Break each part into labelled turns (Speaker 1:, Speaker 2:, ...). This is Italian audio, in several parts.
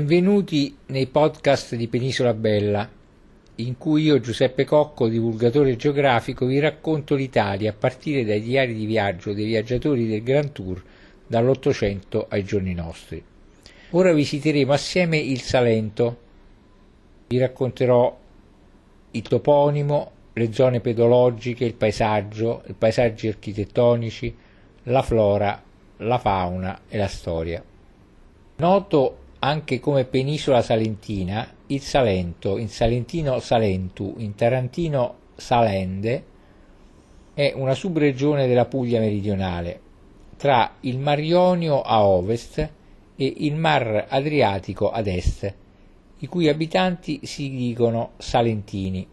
Speaker 1: Benvenuti nei podcast di Penisola Bella, in cui io, Giuseppe Cocco, divulgatore geografico, vi racconto l'Italia a partire dai diari di viaggio dei viaggiatori del Grand Tour dall'Ottocento ai giorni nostri. Ora visiteremo assieme il Salento, vi racconterò il toponimo, le zone pedologiche, il paesaggio, i paesaggi architettonici, la flora, la fauna e la storia. Noto anche come penisola salentina, il Salento, in salentino Salentu, in tarantino Salende, è una subregione della Puglia meridionale, tra il Mar Ionio a ovest e il Mar Adriatico ad est, i cui abitanti si dicono salentini.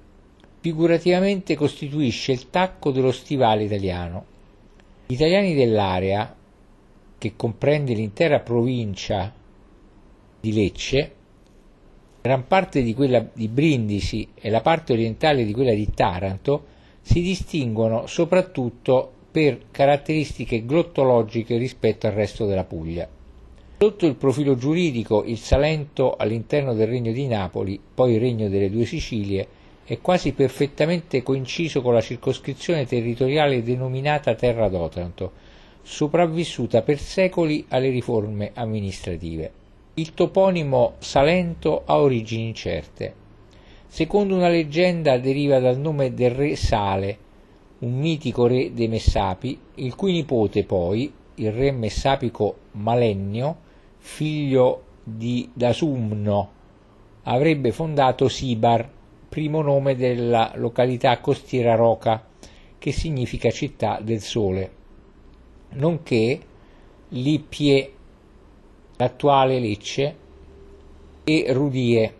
Speaker 1: Figurativamente costituisce il tacco dello stivale italiano. Gli italiani dell'area, che comprende l'intera provincia di Lecce, gran parte di quella di Brindisi e la parte orientale di quella di Taranto si distinguono soprattutto per caratteristiche glottologiche rispetto al resto della Puglia. Sotto il profilo giuridico il Salento all'interno del Regno di Napoli, poi Regno delle Due Sicilie, è quasi perfettamente coinciso con la circoscrizione territoriale denominata Terra d'Otranto, sopravvissuta per secoli alle riforme amministrative. Il toponimo Salento ha origini incerte. Secondo una leggenda deriva dal nome del re Sale, un mitico re dei Messapi, il cui nipote poi, il re messapico Malennio, figlio di Dasumno, avrebbe fondato Sibar, primo nome della località costiera Roca, che significa città del sole, nonché Lipie l'attuale Lecce, e Rudie.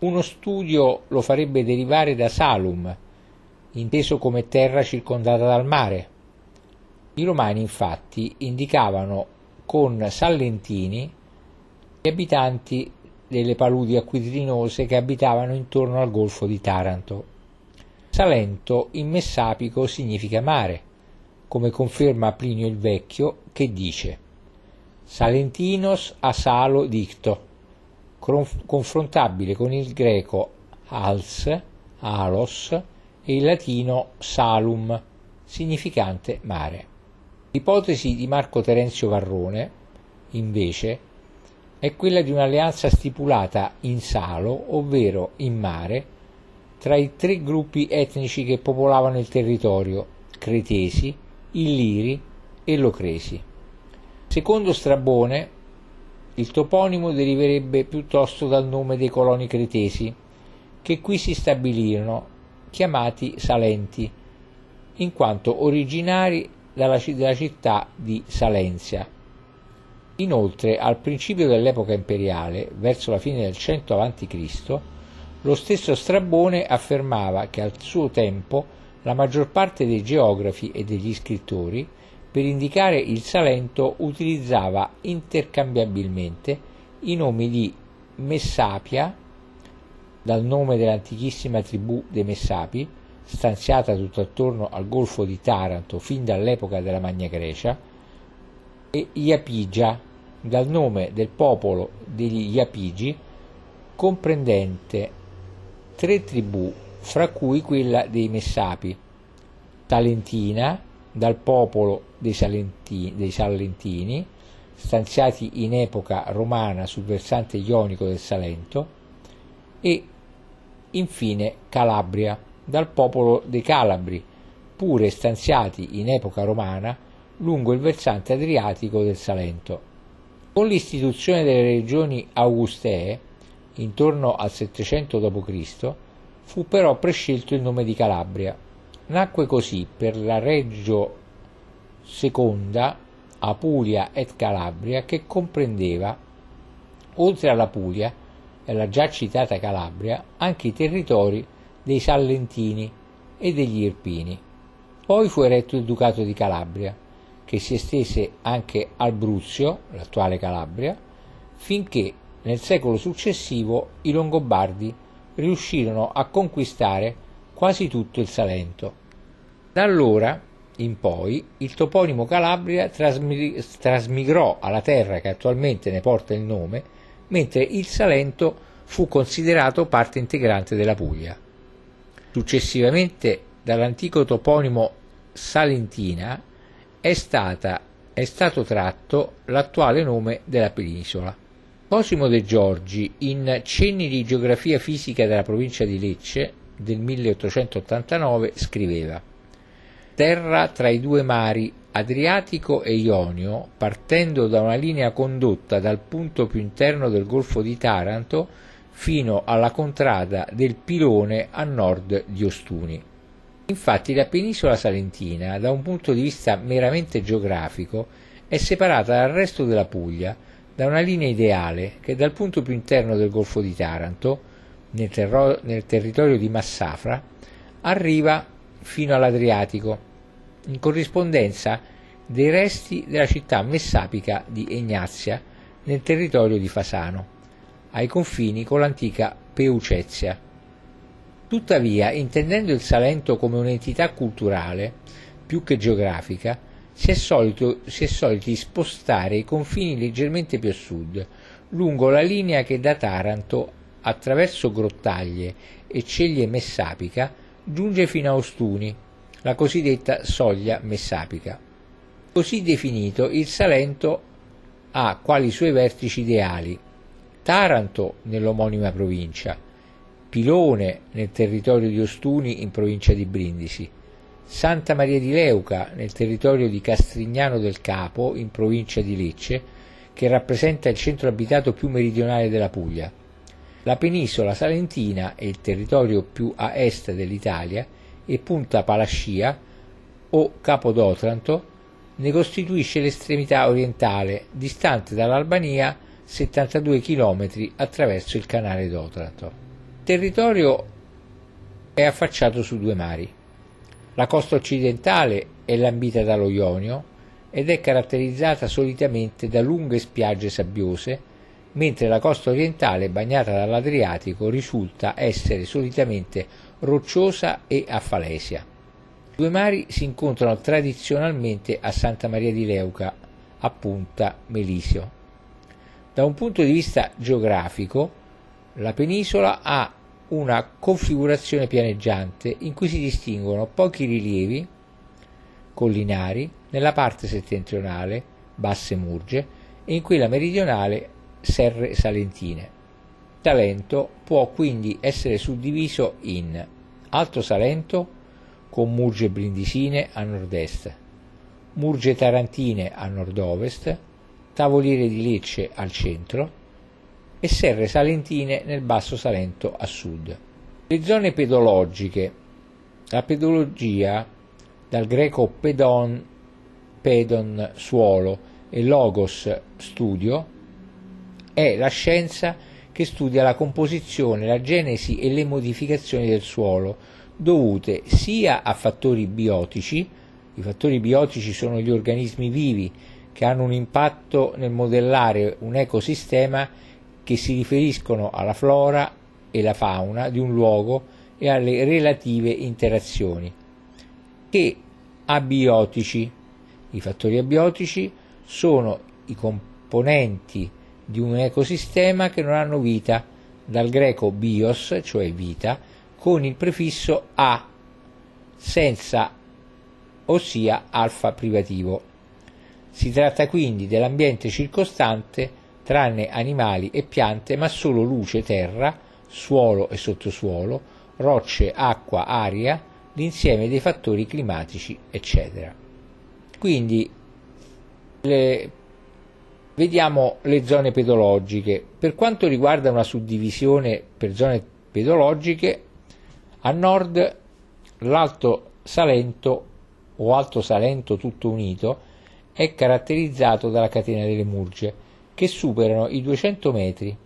Speaker 1: Uno studio lo farebbe derivare da Salum, inteso come terra circondata dal mare. I romani infatti indicavano con Sallentini gli abitanti delle paludi acquitrinose che abitavano intorno al golfo di Taranto. Salento in messapico significa mare, come conferma Plinio il Vecchio che dice Salentinos a Salo dicto, confrontabile con il greco als, alos e il latino salum, significante mare. L'ipotesi di Marco Terenzio Varrone, invece, è quella di un'alleanza stipulata in Salo, ovvero in mare, tra i tre gruppi etnici che popolavano il territorio, cretesi, illiri e locresi. Secondo Strabone, il toponimo deriverebbe piuttosto dal nome dei coloni cretesi, che qui si stabilirono, chiamati Salenti, in quanto originari dalla, città di Salenzia. Inoltre, al principio dell'epoca imperiale, verso la fine del 100 a.C., lo stesso Strabone affermava che al suo tempo la maggior parte dei geografi e degli scrittori per indicare il Salento utilizzava intercambiabilmente i nomi di Messapia, dal nome dell'antichissima tribù dei Messapi, stanziata tutto attorno al golfo di Taranto fin dall'epoca della Magna Grecia, e Iapigia, dal nome del popolo degli Iapigi, comprendente tre tribù, fra cui quella dei Messapi, Talentina, dal popolo dei Salentini, dei Salentini, stanziati in epoca romana sul versante ionico del Salento, e infine Calabria, dal popolo dei Calabri, pure stanziati in epoca romana lungo il versante adriatico del Salento. Con l'istituzione delle regioni Augustee, intorno al 700 d.C., fu però prescelto il nome di Calabria, Nacque così per la Reggio Seconda Apulia et Calabria che comprendeva, oltre alla Puglia e alla già citata Calabria, anche i territori dei Sallentini e degli Irpini. Poi fu eretto il Ducato di Calabria, che si estese anche al Bruzio, l'attuale Calabria, finché nel secolo successivo i Longobardi riuscirono a conquistare quasi tutto il Salento. Da allora in poi il toponimo Calabria trasmigrò alla terra che attualmente ne porta il nome mentre il Salento fu considerato parte integrante della Puglia. Successivamente dall'antico toponimo Salentina è, stata, è stato tratto l'attuale nome della penisola. Cosimo De Giorgi, in Cenni di geografia fisica della provincia di Lecce del 1889, scriveva Terra tra i due mari Adriatico e Ionio, partendo da una linea condotta dal punto più interno del Golfo di Taranto fino alla contrada del Pilone a nord di Ostuni. Infatti la penisola salentina, da un punto di vista meramente geografico, è separata dal resto della Puglia da una linea ideale che dal punto più interno del Golfo di Taranto, nel, terro- nel territorio di Massafra, arriva fino all'Adriatico in corrispondenza dei resti della città messapica di Egnazia nel territorio di Fasano, ai confini con l'antica Peucezia. Tuttavia, intendendo il Salento come un'entità culturale più che geografica, si è, solito, si è soliti spostare i confini leggermente più a sud, lungo la linea che da Taranto, attraverso Grottaglie e Ceglie Messapica, giunge fino a Ostuni, la cosiddetta soglia messapica. Così definito, il Salento ha quali suoi vertici ideali Taranto nell'omonima provincia, Pilone nel territorio di Ostuni in provincia di Brindisi, Santa Maria di Leuca nel territorio di Castrignano del Capo in provincia di Lecce, che rappresenta il centro abitato più meridionale della Puglia. La penisola salentina è il territorio più a est dell'Italia e Punta Palascia o Capo d'Otranto ne costituisce l'estremità orientale, distante dall'Albania 72 km attraverso il canale d'Otranto. Il territorio è affacciato su due mari. La costa occidentale è lambita dallo Ionio ed è caratterizzata solitamente da lunghe spiagge sabbiose, mentre la costa orientale, bagnata dall'Adriatico, risulta essere solitamente rocciosa e a falesia. I due mari si incontrano tradizionalmente a Santa Maria di Leuca, a Punta Melisio. Da un punto di vista geografico, la penisola ha una configurazione pianeggiante in cui si distinguono pochi rilievi collinari nella parte settentrionale, basse Murge, e in quella meridionale, serre salentine. Salento può quindi essere suddiviso in Alto Salento con Murge Brindisine a nord-est, Murge Tarantine a nord-ovest, Tavoliere di Lecce al centro e Serre Salentine nel Basso Salento a sud. Le zone pedologiche. La pedologia, dal greco pedon, pedon suolo e logos studio, è la scienza che studia la composizione, la genesi e le modificazioni del suolo, dovute sia a fattori biotici, i fattori biotici sono gli organismi vivi che hanno un impatto nel modellare un ecosistema che si riferiscono alla flora e la fauna di un luogo e alle relative interazioni, che abiotici. I fattori abiotici sono i componenti di un ecosistema che non hanno vita, dal greco bios, cioè vita, con il prefisso a, senza, ossia alfa privativo. Si tratta quindi dell'ambiente circostante, tranne animali e piante, ma solo luce, terra, suolo e sottosuolo, rocce, acqua, aria, l'insieme dei fattori climatici, eccetera. Quindi le Vediamo le zone pedologiche. Per quanto riguarda una suddivisione per zone pedologiche, a nord l'Alto Salento o Alto Salento tutto unito è caratterizzato dalla catena delle Murge, che superano i 200 metri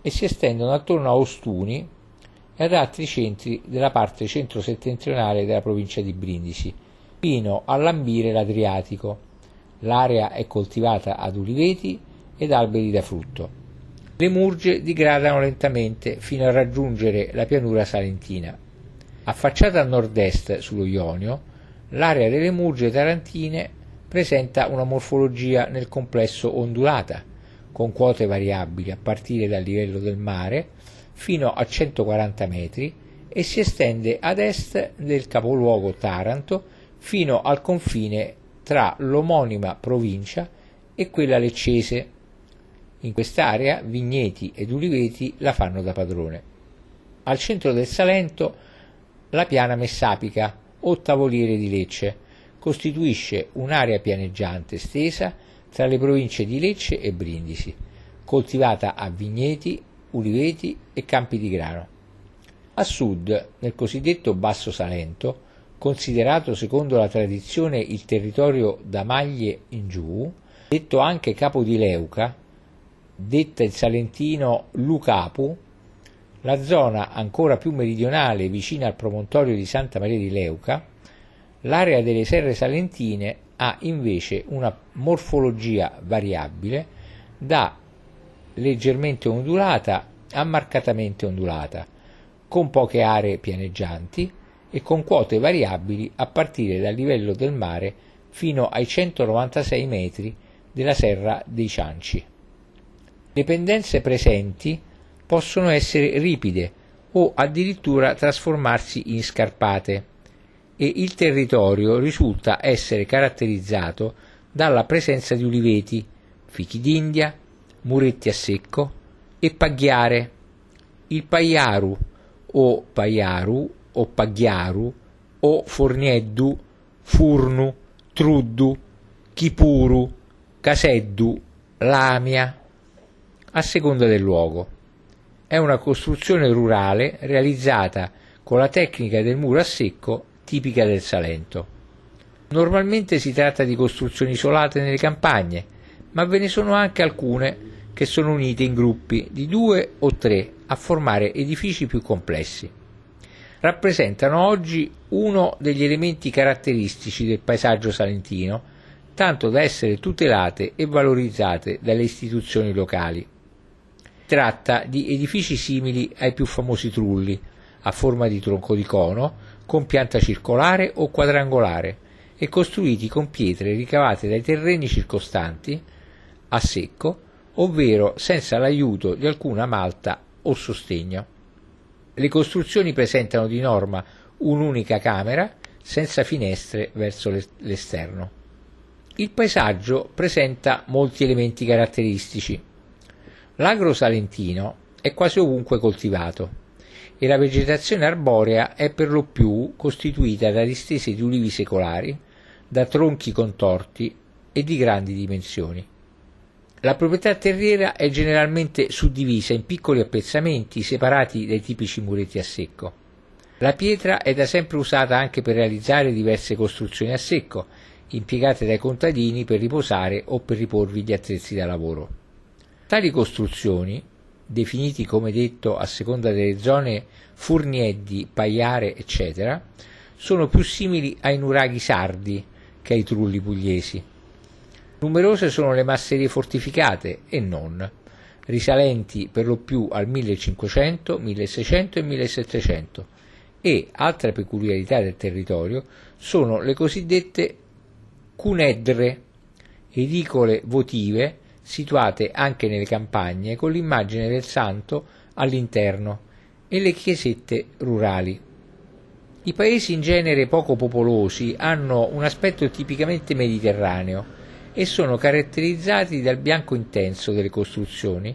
Speaker 1: e si estendono attorno a Ostuni e ad altri centri della parte centro-settentrionale della provincia di Brindisi, fino a lambire l'Adriatico L'area è coltivata ad uliveti ed alberi da frutto. Le murge digradano lentamente fino a raggiungere la pianura salentina. Affacciata a nord-est sullo Ionio, l'area delle murge tarantine presenta una morfologia nel complesso ondulata, con quote variabili a partire dal livello del mare fino a 140 metri e si estende ad est del capoluogo Taranto fino al confine tra l'omonima provincia e quella leccese. In quest'area vigneti ed uliveti la fanno da padrone. Al centro del Salento la piana messapica o tavoliere di Lecce costituisce un'area pianeggiante stesa tra le province di Lecce e Brindisi, coltivata a vigneti, uliveti e campi di grano. A sud, nel cosiddetto Basso Salento, considerato secondo la tradizione il territorio da Maglie in giù, detto anche Capo di Leuca, detta in salentino Lucapu, la zona ancora più meridionale vicina al promontorio di Santa Maria di Leuca, l'area delle serre salentine ha invece una morfologia variabile da leggermente ondulata a marcatamente ondulata, con poche aree pianeggianti e con quote variabili a partire dal livello del mare fino ai 196 metri della Serra dei Cianci. Le pendenze presenti possono essere ripide o addirittura trasformarsi in scarpate e il territorio risulta essere caratterizzato dalla presenza di uliveti, fichi d'India, muretti a secco e paghiare. Il paiaru o paiaru o paghiaru o fornieddu, furnu, truddu, chipuru, caseddu, lamia, a seconda del luogo. È una costruzione rurale realizzata con la tecnica del muro a secco tipica del Salento. Normalmente si tratta di costruzioni isolate nelle campagne, ma ve ne sono anche alcune che sono unite in gruppi di due o tre a formare edifici più complessi. Rappresentano oggi uno degli elementi caratteristici del paesaggio salentino, tanto da essere tutelate e valorizzate dalle istituzioni locali. Tratta di edifici simili ai più famosi trulli, a forma di tronco di cono, con pianta circolare o quadrangolare e costruiti con pietre ricavate dai terreni circostanti a secco, ovvero senza l'aiuto di alcuna malta o sostegno. Le costruzioni presentano di norma un'unica camera senza finestre verso l'esterno. Il paesaggio presenta molti elementi caratteristici. L'agro salentino è quasi ovunque coltivato e la vegetazione arborea è per lo più costituita da distese di ulivi secolari, da tronchi contorti e di grandi dimensioni. La proprietà terriera è generalmente suddivisa in piccoli appezzamenti separati dai tipici muretti a secco. La pietra è da sempre usata anche per realizzare diverse costruzioni a secco, impiegate dai contadini per riposare o per riporvi gli attrezzi da lavoro. Tali costruzioni, definiti come detto a seconda delle zone Furnieddi, Paiare, eccetera, sono più simili ai nuraghi sardi che ai trulli pugliesi. Numerose sono le masserie fortificate e non, risalenti per lo più al 1500, 1600 e 1700 e altra peculiarità del territorio sono le cosiddette cunedre, edicole votive situate anche nelle campagne con l'immagine del santo all'interno e le chiesette rurali. I paesi in genere poco popolosi hanno un aspetto tipicamente mediterraneo e sono caratterizzati dal bianco intenso delle costruzioni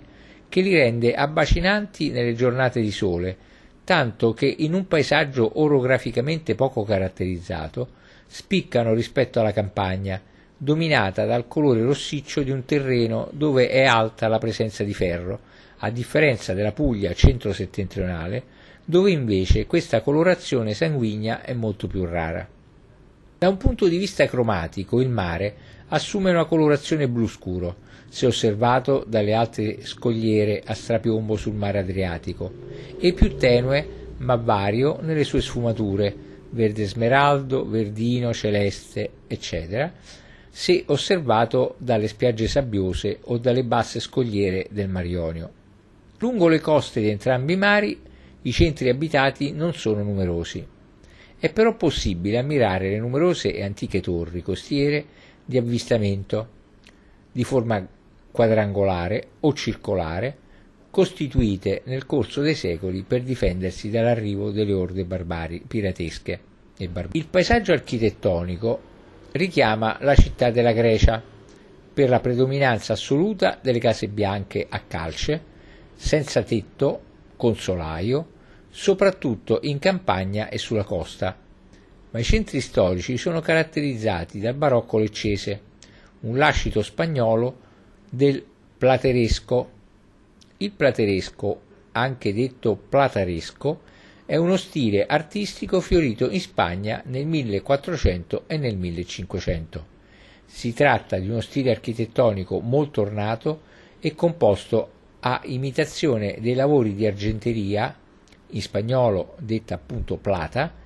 Speaker 1: che li rende abbacinanti nelle giornate di sole, tanto che in un paesaggio orograficamente poco caratterizzato spiccano rispetto alla campagna, dominata dal colore rossiccio di un terreno dove è alta la presenza di ferro, a differenza della Puglia centro-settentrionale, dove invece questa colorazione sanguigna è molto più rara. Da un punto di vista cromatico, il mare assume una colorazione blu scuro, se osservato dalle alte scogliere a strapiombo sul mare Adriatico, e più tenue ma vario nelle sue sfumature, verde smeraldo, verdino, celeste, eccetera, se osservato dalle spiagge sabbiose o dalle basse scogliere del Mar Ionio. Lungo le coste di entrambi i mari i centri abitati non sono numerosi. È però possibile ammirare le numerose e antiche torri costiere di avvistamento, di forma quadrangolare o circolare, costituite nel corso dei secoli per difendersi dall'arrivo delle orde barbari, piratesche. E barbari. Il paesaggio architettonico richiama la città della Grecia per la predominanza assoluta delle case bianche a calce, senza tetto, con solaio, soprattutto in campagna e sulla costa. Ma i centri storici sono caratterizzati dal barocco leccese, un lascito spagnolo del plateresco il plateresco, anche detto plataresco, è uno stile artistico fiorito in Spagna nel 1400 e nel 1500. Si tratta di uno stile architettonico molto ornato e composto a imitazione dei lavori di argenteria, in spagnolo detta appunto plata,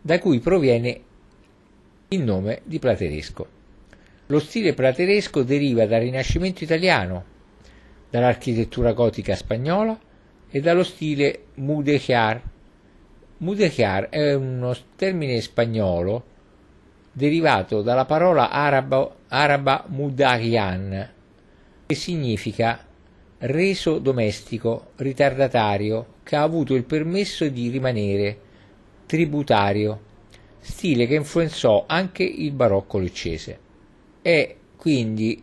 Speaker 1: da cui proviene il nome di plateresco. Lo stile plateresco deriva dal Rinascimento italiano, dall'architettura gotica spagnola e dallo stile mudéjar. Mudéjar è uno termine spagnolo derivato dalla parola arabo, araba mudarian, che significa reso domestico, ritardatario, che ha avuto il permesso di rimanere, tributario, stile che influenzò anche il barocco leccese. È quindi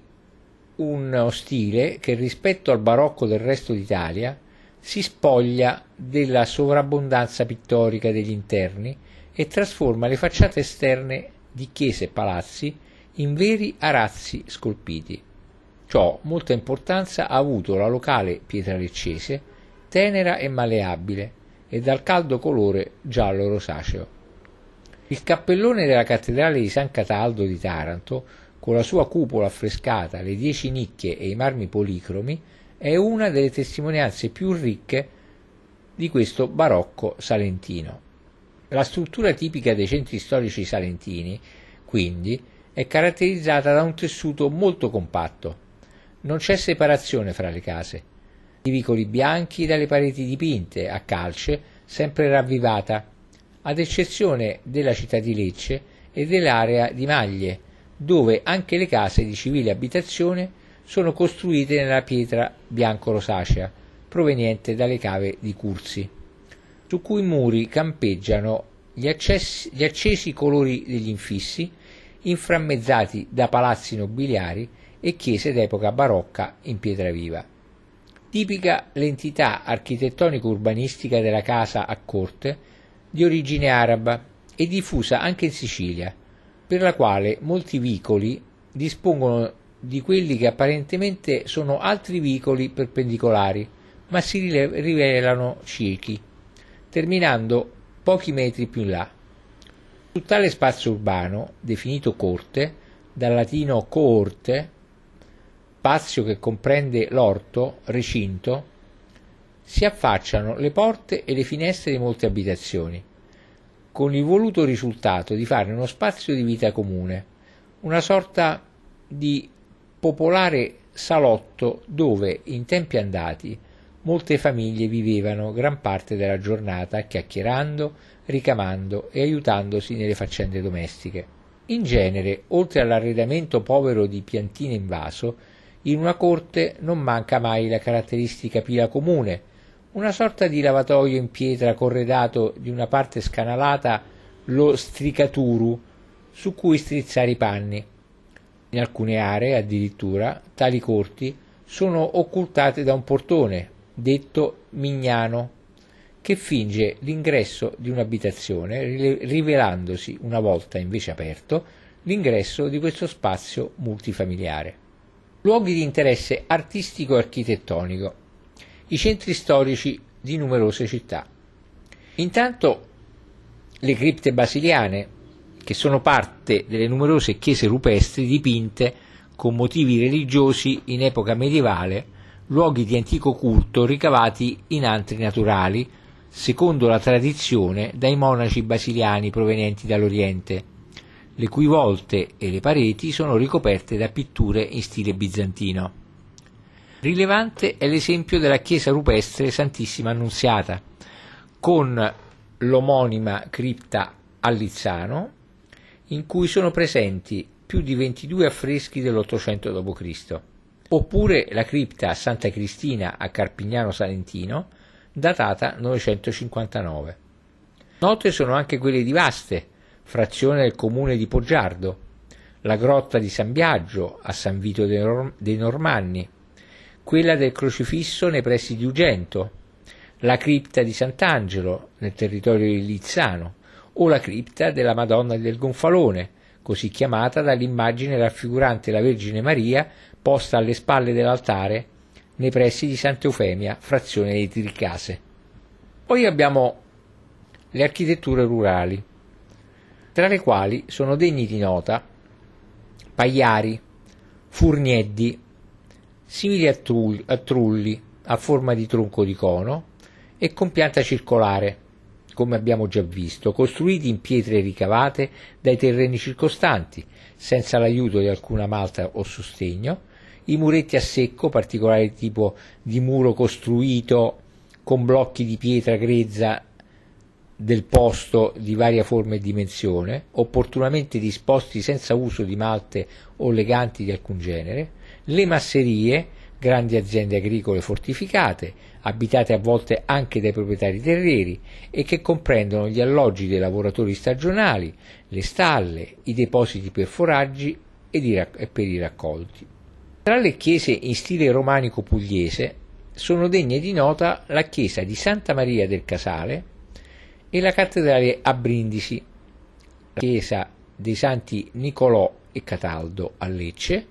Speaker 1: uno stile che rispetto al barocco del resto d'Italia si spoglia della sovrabbondanza pittorica degli interni e trasforma le facciate esterne di chiese e palazzi in veri arazzi scolpiti. Ciò molta importanza ha avuto la locale pietra leccese, tenera e malleabile e dal caldo colore giallo rosaceo. Il cappellone della cattedrale di San Cataldo di Taranto con la sua cupola affrescata, le dieci nicchie e i marmi policromi, è una delle testimonianze più ricche di questo barocco salentino. La struttura tipica dei centri storici salentini, quindi, è caratterizzata da un tessuto molto compatto. Non c'è separazione fra le case. I vicoli bianchi dalle pareti dipinte a calce, sempre ravvivata, ad eccezione della città di Lecce e dell'area di Maglie, dove anche le case di civile abitazione sono costruite nella pietra bianco-rosacea proveniente dalle cave di Cursi, su cui muri campeggiano gli, accessi, gli accesi colori degli infissi inframmezzati da palazzi nobiliari e chiese d'epoca barocca in pietra viva. Tipica l'entità architettonico-urbanistica della casa a corte di origine araba e diffusa anche in Sicilia, per la quale molti vicoli dispongono di quelli che apparentemente sono altri vicoli perpendicolari, ma si rivelano ciechi, terminando pochi metri più in là. Su tale spazio urbano, definito corte, dal latino coorte, spazio che comprende l'orto, recinto, si affacciano le porte e le finestre di molte abitazioni, con il voluto risultato di farne uno spazio di vita comune, una sorta di popolare salotto dove, in tempi andati, molte famiglie vivevano gran parte della giornata chiacchierando, ricamando e aiutandosi nelle faccende domestiche. In genere, oltre all'arredamento povero di piantine in vaso, in una corte non manca mai la caratteristica pila comune, una sorta di lavatoio in pietra corredato di una parte scanalata lo stricaturu su cui strizzare i panni. In alcune aree, addirittura, tali corti sono occultate da un portone, detto mignano, che finge l'ingresso di un'abitazione, rivelandosi, una volta invece aperto, l'ingresso di questo spazio multifamiliare. Luoghi di interesse artistico-architettonico i centri storici di numerose città. Intanto le cripte basiliane, che sono parte delle numerose chiese rupestri dipinte con motivi religiosi in epoca medievale, luoghi di antico culto ricavati in antri naturali, secondo la tradizione dai monaci basiliani provenienti dall'Oriente, le cui volte e le pareti sono ricoperte da pitture in stile bizantino. Rilevante è l'esempio della chiesa rupestre Santissima Annunziata, con l'omonima cripta a Lizzano, in cui sono presenti più di 22 affreschi dell'Ottocento d.C. oppure la cripta Santa Cristina a Carpignano Salentino, datata 959. Note sono anche quelle di Vaste, frazione del comune di Poggiardo, la grotta di San Biagio a San Vito dei Normanni, quella del crocifisso nei pressi di Ugento, la cripta di Sant'Angelo nel territorio di Lizzano o la cripta della Madonna del Gonfalone, così chiamata dall'immagine raffigurante la Vergine Maria posta alle spalle dell'altare nei pressi di Santa Eufemia, frazione di Tricase. Poi abbiamo le architetture rurali, tra le quali sono degni di nota pagliari, furnieddi, simili a, trulli, a trulli a forma di tronco di cono e con pianta circolare, come abbiamo già visto, costruiti in pietre ricavate dai terreni circostanti, senza l'aiuto di alcuna malta o sostegno, i muretti a secco, particolare tipo di muro costruito con blocchi di pietra grezza del posto di varia forma e dimensione, opportunamente disposti senza uso di malte o leganti di alcun genere, le masserie, grandi aziende agricole fortificate, abitate a volte anche dai proprietari terrieri e che comprendono gli alloggi dei lavoratori stagionali, le stalle, i depositi per foraggi e per i raccolti. Tra le chiese in stile romanico pugliese sono degne di nota la chiesa di Santa Maria del Casale e la cattedrale a Brindisi, la chiesa dei Santi Nicolò e Cataldo a Lecce,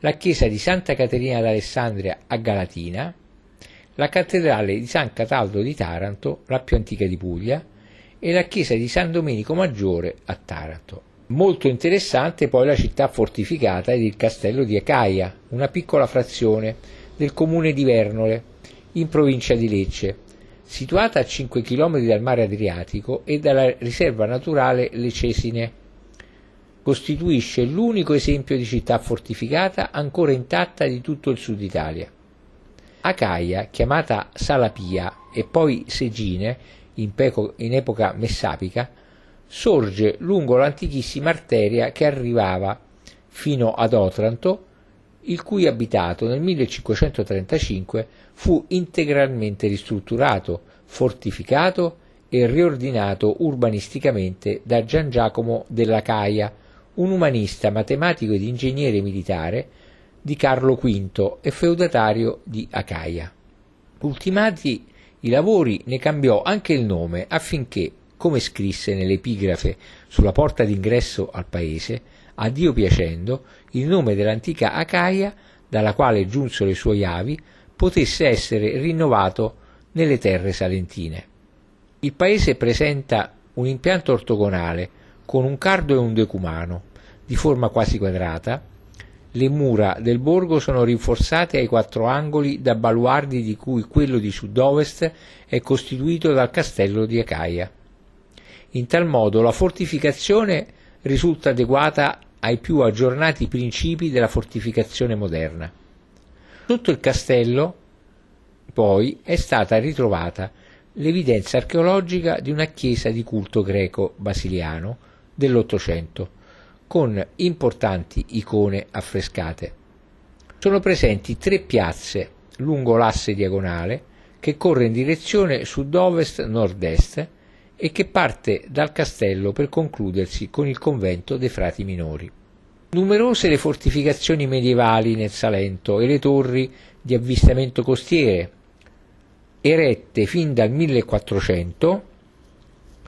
Speaker 1: la chiesa di Santa Caterina d'Alessandria a Galatina, la cattedrale di San Cataldo di Taranto, la più antica di Puglia, e la chiesa di San Domenico Maggiore a Taranto. Molto interessante poi la città fortificata ed il castello di Acaia, una piccola frazione del comune di Vernole, in provincia di Lecce, situata a 5 km dal mare Adriatico e dalla riserva naturale Lecesine. Costituisce l'unico esempio di città fortificata ancora intatta di tutto il sud Italia. Acaia, chiamata Salapia e poi Segine in, peco, in epoca messapica, sorge lungo l'antichissima arteria che arrivava fino ad Otranto, il cui abitato nel 1535 fu integralmente ristrutturato, fortificato e riordinato urbanisticamente da Gian Giacomo della Caia, un umanista, matematico ed ingegnere militare di Carlo V e feudatario di Acaia. Ultimati i lavori ne cambiò anche il nome affinché, come scrisse nell'epigrafe sulla porta d'ingresso al paese, a Dio piacendo, il nome dell'antica Acaia, dalla quale giunsero i suoi avi, potesse essere rinnovato nelle terre salentine. Il paese presenta un impianto ortogonale con un cardo e un decumano, di forma quasi quadrata, le mura del borgo sono rinforzate ai quattro angoli da baluardi di cui quello di sud-ovest è costituito dal castello di Acaia. In tal modo la fortificazione risulta adeguata ai più aggiornati principi della fortificazione moderna. Sotto il castello, poi, è stata ritrovata l'evidenza archeologica di una chiesa di culto greco-basiliano dell'Ottocento, con importanti icone affrescate. Sono presenti tre piazze lungo l'asse diagonale che corre in direzione sud-ovest-nord-est e che parte dal castello per concludersi con il convento dei frati minori. Numerose le fortificazioni medievali nel Salento e le torri di avvistamento costiere, erette fin dal 1400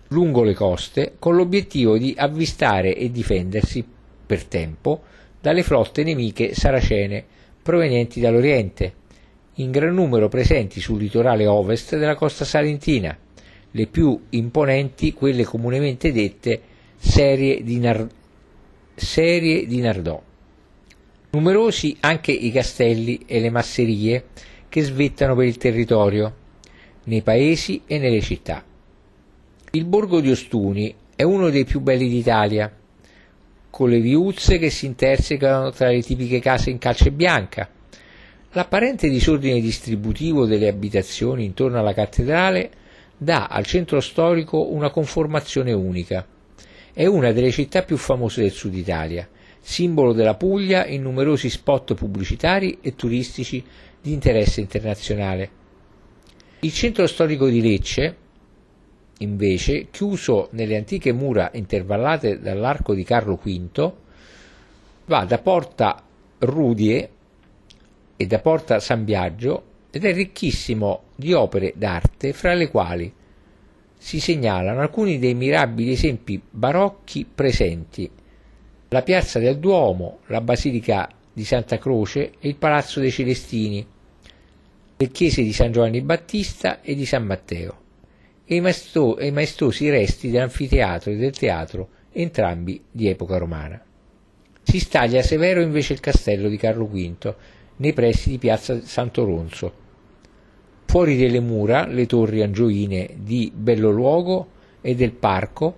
Speaker 1: lungo le coste con l'obiettivo di avvistare e difendersi per tempo dalle flotte nemiche saracene provenienti dall'Oriente, in gran numero presenti sul litorale ovest della costa salentina, le più imponenti quelle comunemente dette serie di, Nar- serie di Nardò. Numerosi anche i castelli e le masserie che svettano per il territorio, nei paesi e nelle città. Il borgo di Ostuni è uno dei più belli d'Italia, con le viuzze che si intersecano tra le tipiche case in calce bianca. L'apparente disordine distributivo delle abitazioni intorno alla cattedrale dà al centro storico una conformazione unica. È una delle città più famose del sud Italia, simbolo della Puglia in numerosi spot pubblicitari e turistici di interesse internazionale. Il centro storico di Lecce, invece, chiuso nelle antiche mura intervallate dall'arco di Carlo V, va da Porta Rudie e da Porta San Biagio ed è ricchissimo di opere d'arte fra le quali si segnalano alcuni dei mirabili esempi barocchi presenti la piazza del Duomo, la basilica di Santa Croce e il palazzo dei Celestini, le chiese di San Giovanni Battista e di San Matteo e i, maesto- i maestosi resti dell'anfiteatro e del teatro, entrambi di epoca romana. Si staglia severo invece il castello di Carlo V, nei pressi di piazza Santo Ronzo. Fuori delle mura le torri angioine di Belloluogo e del Parco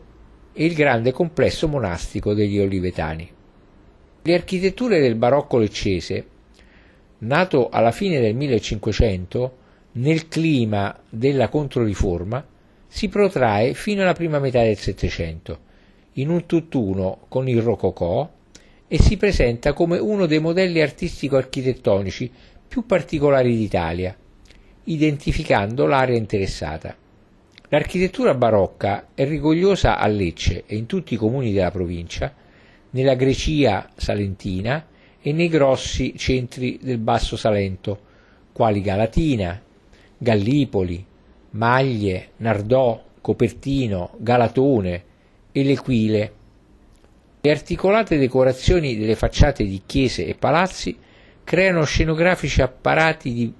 Speaker 1: e il grande complesso monastico degli Olivetani. Le architetture del barocco leccese, nato alla fine del 1500, nel clima della Controriforma, si protrae fino alla prima metà del Settecento, in un tutt'uno con il Rococò, e si presenta come uno dei modelli artistico-architettonici più particolari d'Italia, identificando l'area interessata. L'architettura barocca è rigogliosa a Lecce e in tutti i comuni della provincia, nella Grecia salentina e nei grossi centri del Basso Salento, quali Galatina, Gallipoli, Maglie, Nardò, Copertino, Galatone e L'Equile, le articolate decorazioni delle facciate di chiese e palazzi creano scenografici apparati di,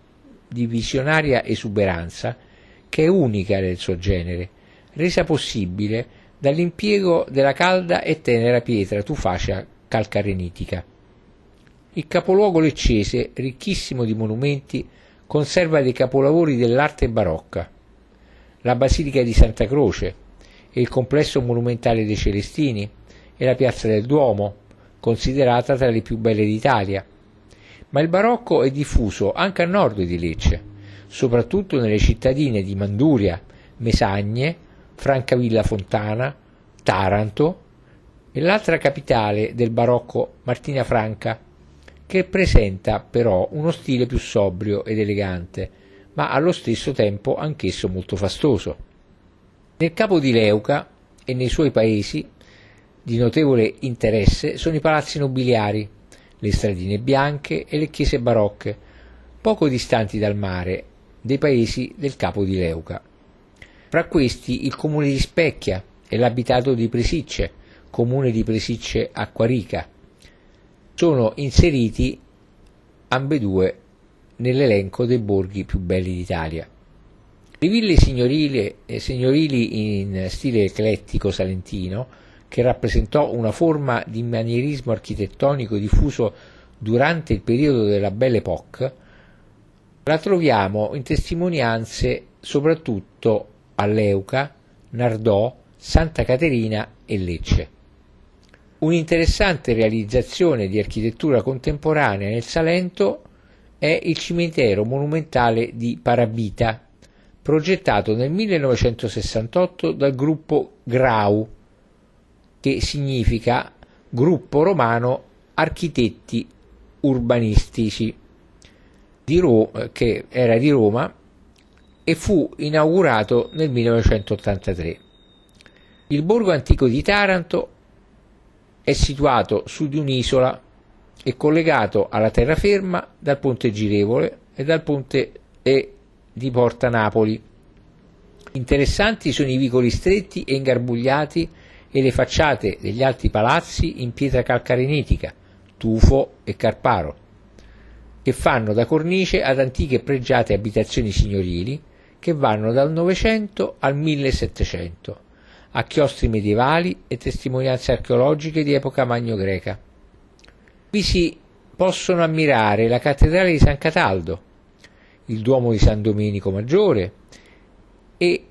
Speaker 1: di visionaria esuberanza che è unica nel suo genere, resa possibile dall'impiego della calda e tenera pietra tufacea calcarenitica. Il capoluogo leccese, ricchissimo di monumenti, conserva dei capolavori dell'arte barocca. La Basilica di Santa Croce il complesso monumentale dei Celestini, e la piazza del Duomo, considerata tra le più belle d'Italia. Ma il barocco è diffuso anche a nord di Lecce, soprattutto nelle cittadine di Manduria, Mesagne, Francavilla Fontana, Taranto e l'altra capitale del barocco Martina Franca, che presenta però uno stile più sobrio ed elegante, ma allo stesso tempo anch'esso molto fastoso. Nel capo di Leuca e nei suoi paesi di notevole interesse sono i palazzi nobiliari, le stradine bianche e le chiese barocche, poco distanti dal mare, dei paesi del capo di Leuca. Fra questi il comune di Specchia e l'abitato di Presicce, comune di Presicce Acquarica. Sono inseriti ambedue nell'elenco dei borghi più belli d'Italia. Le ville signorili, eh, signorili in stile eclettico salentino che rappresentò una forma di manierismo architettonico diffuso durante il periodo della Belle Époque, la troviamo in testimonianze soprattutto a Leuca, Nardò, Santa Caterina e Lecce. Un'interessante realizzazione di architettura contemporanea nel Salento è il cimitero monumentale di Parabita, progettato nel 1968 dal gruppo Grau, che significa Gruppo Romano Architetti Urbanistici, di Ro- che era di Roma e fu inaugurato nel 1983. Il borgo antico di Taranto è situato su di un'isola e collegato alla terraferma dal ponte girevole e dal ponte e di Porta Napoli. Interessanti sono i vicoli stretti e ingarbugliati e le facciate degli alti palazzi in pietra calcarenitica, tufo e carparo, che fanno da cornice ad antiche pregiate abitazioni signorili che vanno dal Novecento al 1700, a chiostri medievali e testimonianze archeologiche di epoca magno-greca. Vi si possono ammirare la cattedrale di San Cataldo, il Duomo di San Domenico Maggiore e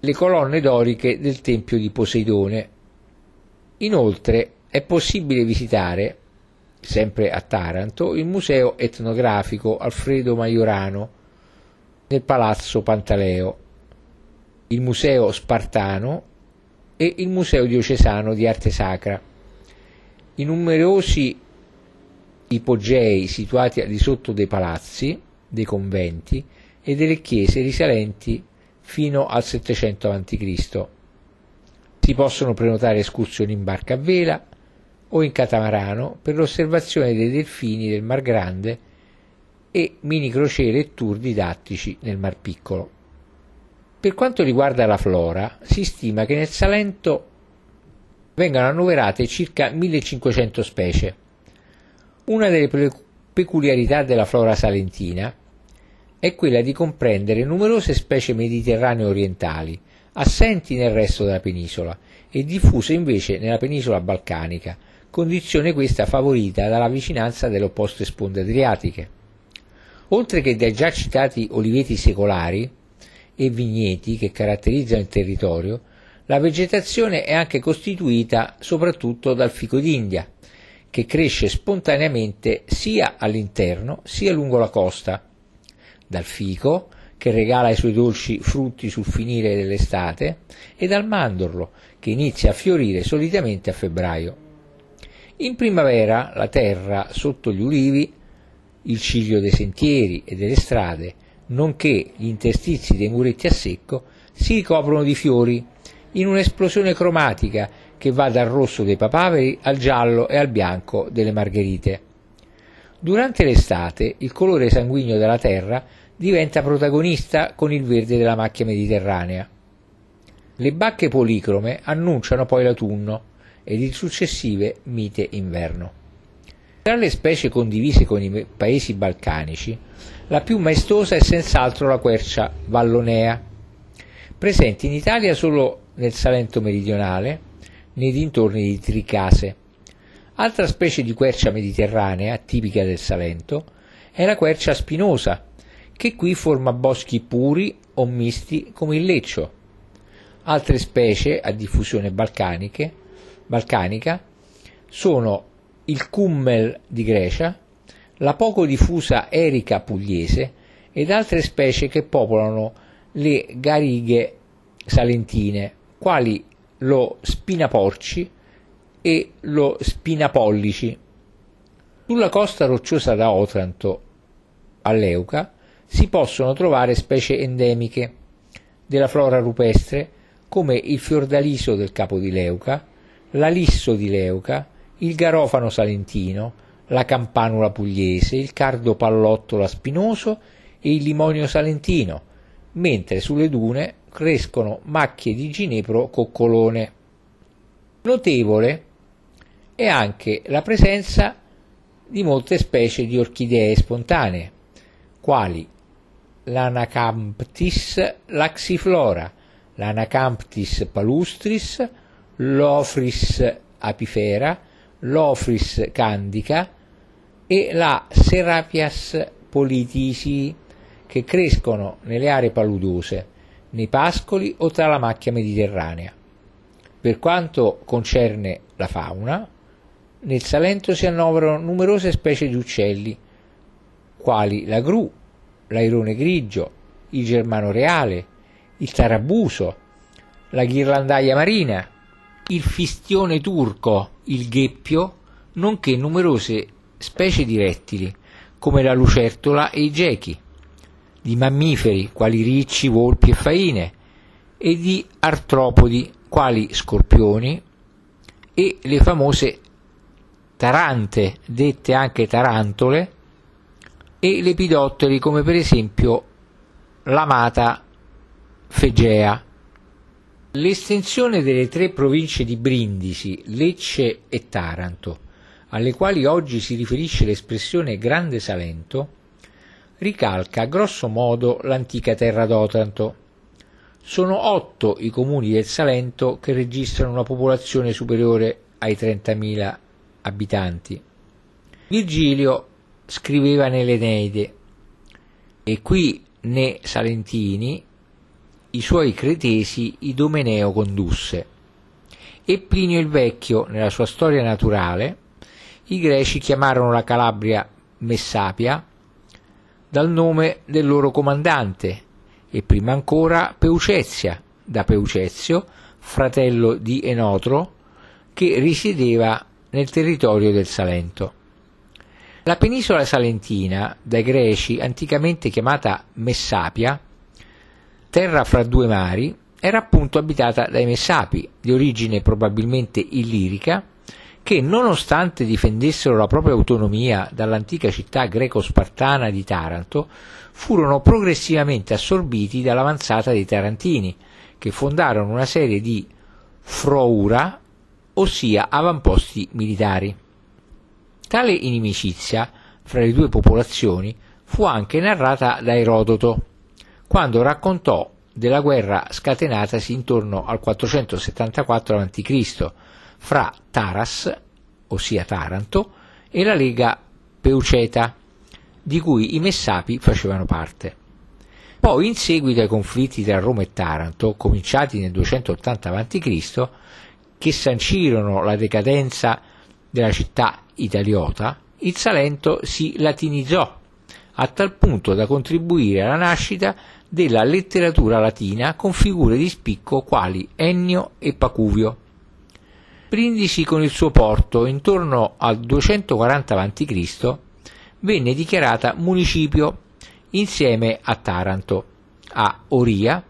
Speaker 1: le colonne doriche del tempio di Poseidone. Inoltre è possibile visitare, sempre a Taranto, il museo etnografico Alfredo Maiorano nel palazzo Pantaleo, il museo spartano e il museo diocesano di arte sacra. I numerosi ipogei situati al di sotto dei palazzi, dei conventi e delle chiese risalenti fino al 700 a.C. Si possono prenotare escursioni in barca a vela o in catamarano per l'osservazione dei delfini del Mar Grande e mini crociere e tour didattici nel Mar Piccolo. Per quanto riguarda la flora, si stima che nel Salento vengano annoverate circa 1500 specie. Una delle peculiarità della flora salentina è quella di comprendere numerose specie mediterranee orientali, assenti nel resto della penisola e diffuse invece nella penisola balcanica, condizione questa favorita dalla vicinanza delle opposte sponde adriatiche. Oltre che dai già citati oliveti secolari e vigneti che caratterizzano il territorio, la vegetazione è anche costituita soprattutto dal fico d'India, che cresce spontaneamente sia all'interno sia lungo la costa, dal fico, che regala i suoi dolci frutti sul finire dell'estate, e dal mandorlo, che inizia a fiorire solitamente a febbraio. In primavera la terra sotto gli ulivi, il ciglio dei sentieri e delle strade, nonché gli interstizi dei muretti a secco, si ricoprono di fiori, in un'esplosione cromatica che va dal rosso dei papaveri al giallo e al bianco delle margherite. Durante l'estate il colore sanguigno della terra diventa protagonista con il verde della macchia mediterranea. Le bacche policrome annunciano poi l'autunno ed il successive mite inverno. Tra le specie condivise con i paesi balcanici, la più maestosa è senz'altro la quercia vallonea, presente in Italia solo nel Salento meridionale, nei dintorni di Tricase. Altra specie di quercia mediterranea, tipica del Salento, è la quercia spinosa, che qui forma boschi puri o misti come il leccio. Altre specie a diffusione balcanica sono il cummel di Grecia, la poco diffusa erica pugliese ed altre specie che popolano le garighe salentine, quali lo spinaporci e lo spinapollici. Sulla costa rocciosa da Otranto a Leuca si possono trovare specie endemiche della flora rupestre come il fiordaliso del capo di Leuca, l'alisso di Leuca, il garofano salentino, la campanula pugliese, il cardo pallottola spinoso e il limonio salentino, mentre sulle dune crescono macchie di ginepro coccolone. Notevole è anche la presenza di molte specie di orchidee spontanee, quali l'Anacamptis laxiflora, l'Anacamptis palustris, l'Ofris apifera, l'Ofris candica e la Serapias politisi che crescono nelle aree paludose, nei pascoli o tra la macchia mediterranea. Per quanto concerne la fauna, nel Salento si annoverano numerose specie di uccelli, quali la gru, l'airone grigio, il germano reale, il tarabuso, la ghirlandaia marina, il fistione turco, il gheppio, nonché numerose specie di rettili, come la lucertola e i gechi di mammiferi quali ricci, volpi e faine e di artropodi quali scorpioni e le famose tarante, dette anche tarantole, e lepidotteri come per esempio l'amata Fegea. L'estensione delle tre province di Brindisi, Lecce e Taranto, alle quali oggi si riferisce l'espressione Grande Salento, ricalca grosso modo l'antica terra d'Otranto. Sono otto i comuni del Salento che registrano una popolazione superiore ai 30.000 abitanti. Virgilio scriveva nell'Eneide e qui né Salentini i suoi cretesi Idomeneo condusse e Plinio il Vecchio nella sua storia naturale i greci chiamarono la Calabria Messapia dal nome del loro comandante e prima ancora Peucezia, da Peucezio, fratello di Enotro, che risiedeva nel territorio del Salento. La penisola salentina, dai greci anticamente chiamata Messapia, terra fra due mari, era appunto abitata dai Messapi, di origine probabilmente illirica, che nonostante difendessero la propria autonomia dall'antica città greco-spartana di Taranto, furono progressivamente assorbiti dall'avanzata dei Tarantini, che fondarono una serie di froura, ossia avamposti militari. Tale inimicizia fra le due popolazioni fu anche narrata da Erodoto, quando raccontò della guerra scatenatasi intorno al 474 a.C. fra Taras, ossia Taranto, e la Lega Peuceta, di cui i Messapi facevano parte. Poi, in seguito ai conflitti tra Roma e Taranto, cominciati nel 280 a.C., che sancirono la decadenza della città italiota, il Salento si latinizzò a tal punto da contribuire alla nascita della letteratura latina con figure di spicco quali Ennio e Pacuvio. Brindisi con il suo porto intorno al 240 a.C. venne dichiarata municipio insieme a Taranto, a Oria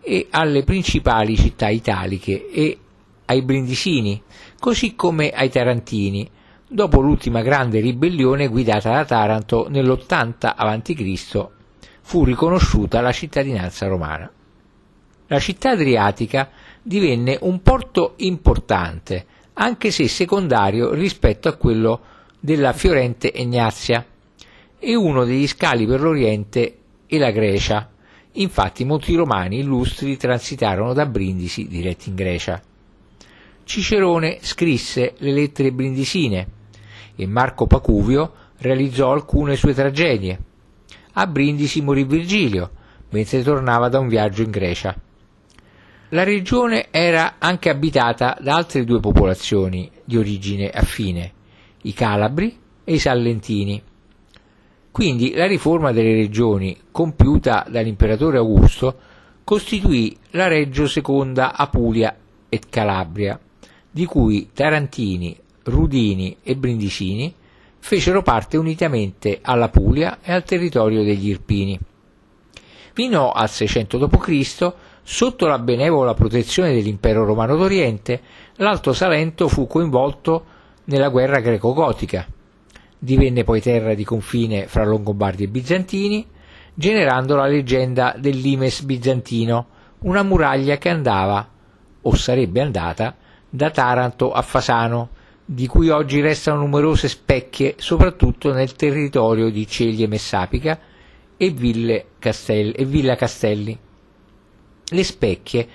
Speaker 1: e alle principali città italiche e ai Brindisini, così come ai Tarantini, dopo l'ultima grande ribellione guidata da Taranto nell'80 a.C. fu riconosciuta la cittadinanza romana. La città adriatica divenne un porto importante, anche se secondario rispetto a quello della fiorente Egnazia, e uno degli scali per l'Oriente e la Grecia. Infatti molti romani illustri transitarono da Brindisi diretti in Grecia. Cicerone scrisse le lettere brindisine e Marco Pacuvio realizzò alcune sue tragedie. A Brindisi morì Virgilio, mentre tornava da un viaggio in Grecia. La regione era anche abitata da altre due popolazioni di origine affine, i Calabri e i Sallentini. Quindi la riforma delle regioni compiuta dall'imperatore Augusto costituì la Reggio Seconda Apulia et Calabria, di cui Tarantini, Rudini e Brindisini fecero parte unitamente alla Puglia e al territorio degli Irpini. Fino al 600 d.C., sotto la benevola protezione dell'impero romano d'Oriente, l'Alto Salento fu coinvolto nella guerra greco-gotica. Divenne poi terra di confine fra Longobardi e Bizantini, generando la leggenda del Limes bizantino, una muraglia che andava, o sarebbe andata, da Taranto a Fasano, di cui oggi restano numerose specchie soprattutto nel territorio di Ceglie Messapica e, Castelli, e Villa Castelli. Le specchie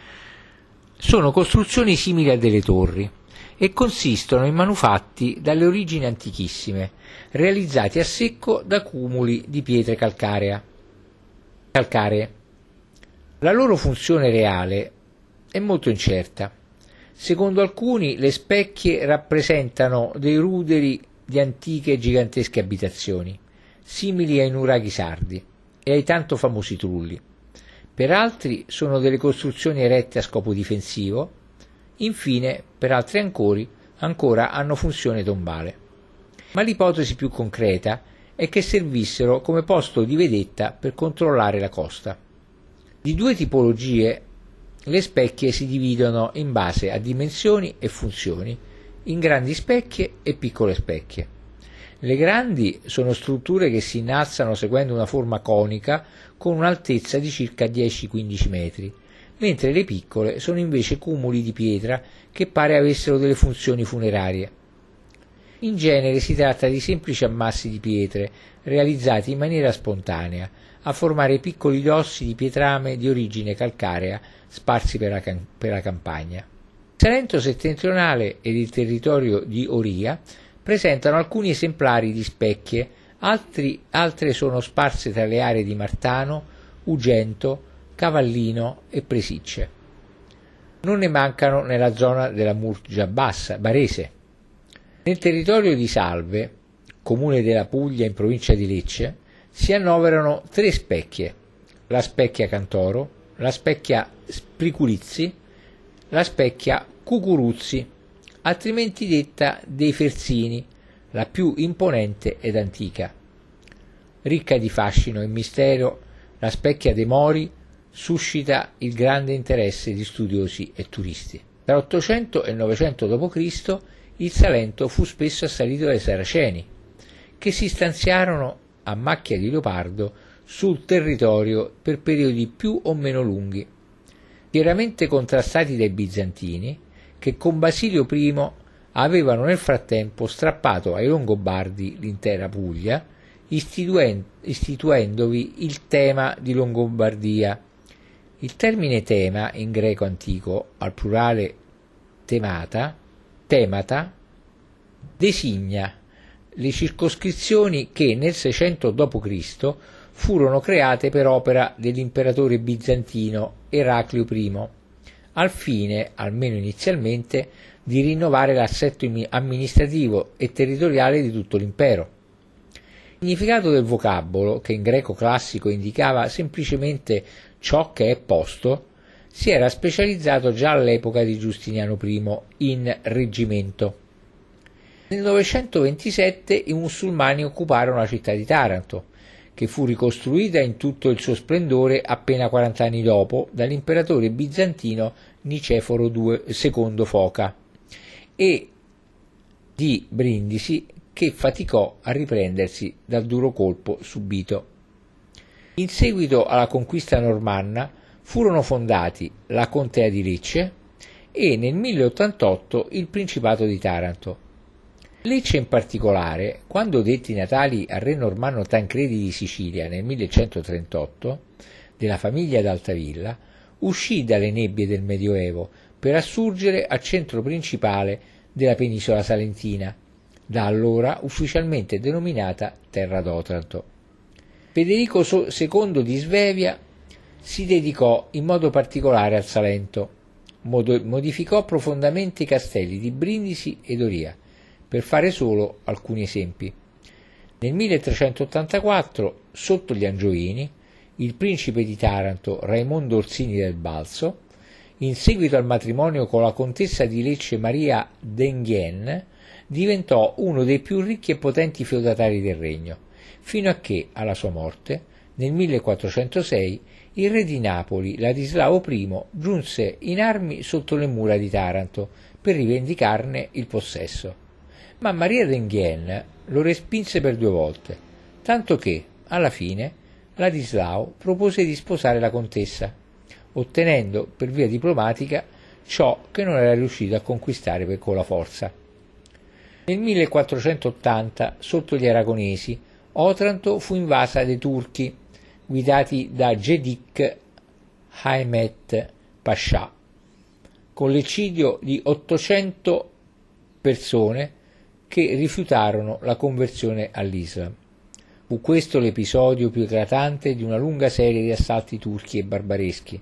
Speaker 1: sono costruzioni simili a delle torri e consistono in manufatti dalle origini antichissime, realizzati a secco da cumuli di pietre calcaree. La loro funzione reale è molto incerta. Secondo alcuni le specchie rappresentano dei ruderi di antiche e gigantesche abitazioni, simili ai nuraghi sardi e ai tanto famosi trulli. Per altri sono delle costruzioni erette a scopo difensivo, infine per altri ancora, ancora hanno funzione tombale. Ma l'ipotesi più concreta è che servissero come posto di vedetta per controllare la costa. Di due tipologie le specchie si dividono in base a dimensioni e funzioni, in grandi specchie e piccole specchie. Le grandi sono strutture che si innalzano seguendo una forma conica con un'altezza di circa 10-15 metri, mentre le piccole sono invece cumuli di pietra che pare avessero delle funzioni funerarie. In genere si tratta di semplici ammassi di pietre realizzati in maniera spontanea, a formare piccoli dossi di pietrame di origine calcarea sparsi per la, per la campagna. Salento settentrionale ed il territorio di Oria presentano alcuni esemplari di specchie, altri, altre sono sparse tra le aree di Martano, Ugento, Cavallino e Presicce. Non ne mancano nella zona della Murgia Bassa, Barese. Nel territorio di Salve, comune della Puglia in provincia di Lecce, si annoverano tre specchie, la specchia Cantoro, la specchia Spriculizzi, la specchia Cucuruzzi, altrimenti detta dei Fersini, la più imponente ed antica. Ricca di fascino e mistero, la specchia dei Mori suscita il grande interesse di studiosi e turisti. Tra 800 e 900 d.C. il Salento fu spesso assalito dai Saraceni, che si stanziarono a macchia di leopardo sul territorio per periodi più o meno lunghi, fieramente contrastati dai bizantini, che con Basilio I avevano nel frattempo strappato ai Longobardi l'intera Puglia, istituendovi il tema di Longobardia. Il termine tema in greco antico, al plurale temata, temata, designa le circoscrizioni che nel 600 d.C. furono create per opera dell'imperatore bizantino Eraclio I, al fine, almeno inizialmente, di rinnovare l'assetto amministrativo e territoriale di tutto l'impero. Il significato del vocabolo, che in greco classico indicava semplicemente ciò che è posto, si era specializzato già all'epoca di Giustiniano I in reggimento. Nel 927 i musulmani occuparono la città di Taranto, che fu ricostruita in tutto il suo splendore appena 40 anni dopo dall'imperatore bizantino Niceforo II Foca e di Brindisi che faticò a riprendersi dal duro colpo subito. In seguito alla conquista normanna furono fondati la contea di Lecce e nel 1088 il Principato di Taranto. Lecce in particolare, quando detti natali al re normanno Tancredi di Sicilia nel 1138, della famiglia d'Altavilla, uscì dalle nebbie del Medioevo per assurgere al centro principale della penisola salentina, da allora ufficialmente denominata Terra d'Otranto. Federico II di Svevia si dedicò in modo particolare al Salento, modificò profondamente i castelli di Brindisi ed Oria, per fare solo alcuni esempi. Nel 1384, sotto gli Angioini, il principe di Taranto Raimondo Orsini del Balso, in seguito al matrimonio con la contessa di Lecce Maria d'Enghien, diventò uno dei più ricchi e potenti feudatari del regno, fino a che, alla sua morte, nel 1406, il re di Napoli, Ladislao I, giunse in armi sotto le mura di Taranto per rivendicarne il possesso. Ma Maria d'Enghien lo respinse per due volte, tanto che, alla fine, Ladislao propose di sposare la contessa, ottenendo per via diplomatica ciò che non era riuscito a conquistare con la forza. Nel 1480, sotto gli aragonesi, Otranto fu invasa dai turchi guidati da Gedik Haimet Pascià, con l'eccidio di 800 persone che rifiutarono la conversione all'Islam. Fu questo l'episodio più eclatante di una lunga serie di assalti turchi e barbareschi,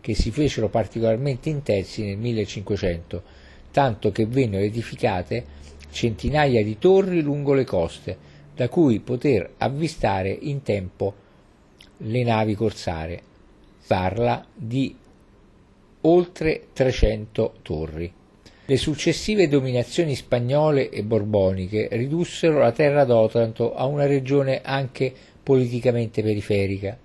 Speaker 1: che si fecero particolarmente intensi nel 1500, tanto che vennero edificate centinaia di torri lungo le coste, da cui poter avvistare in tempo le navi corsare. Parla di oltre 300 torri. Le successive dominazioni spagnole e borboniche ridussero la terra d'Otranto a una regione anche politicamente periferica.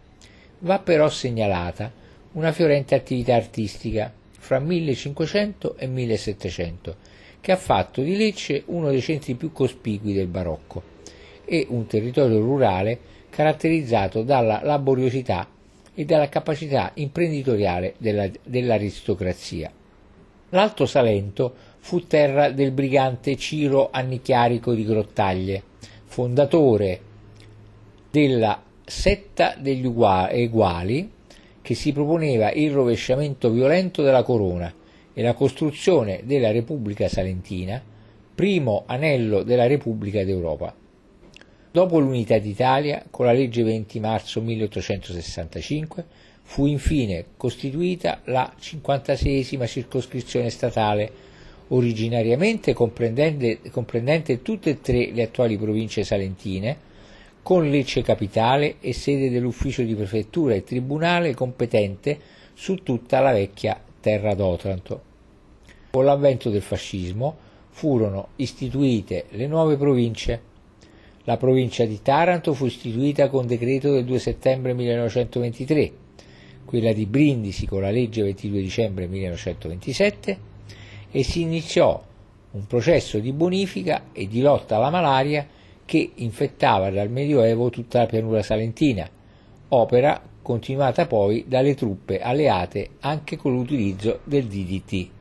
Speaker 1: Va però segnalata una fiorente attività artistica fra 1500 e 1700, che ha fatto di Lecce uno dei centri più cospicui del barocco e un territorio rurale caratterizzato dalla laboriosità e dalla capacità imprenditoriale della, dell'aristocrazia. L'Alto Salento fu terra del brigante Ciro Annichiarico di Grottaglie, fondatore della setta degli Eguali, che si proponeva il rovesciamento violento della corona e la costruzione della Repubblica Salentina, primo anello della Repubblica d'Europa. Dopo l'unità d'Italia, con la legge 20 marzo 1865, fu infine costituita la 56 circoscrizione statale, originariamente comprendente tutte e tre le attuali province salentine, con Lecce capitale e sede dell'ufficio di prefettura e tribunale competente su tutta la vecchia terra d'Otranto. Con l'avvento del fascismo furono istituite le nuove province. La provincia di Taranto fu istituita con decreto del 2 settembre 1923, quella di Brindisi con la legge 22 dicembre 1927 e si iniziò un processo di bonifica e di lotta alla malaria che infettava dal Medioevo tutta la pianura salentina, opera continuata poi dalle truppe alleate anche con l'utilizzo del DDT.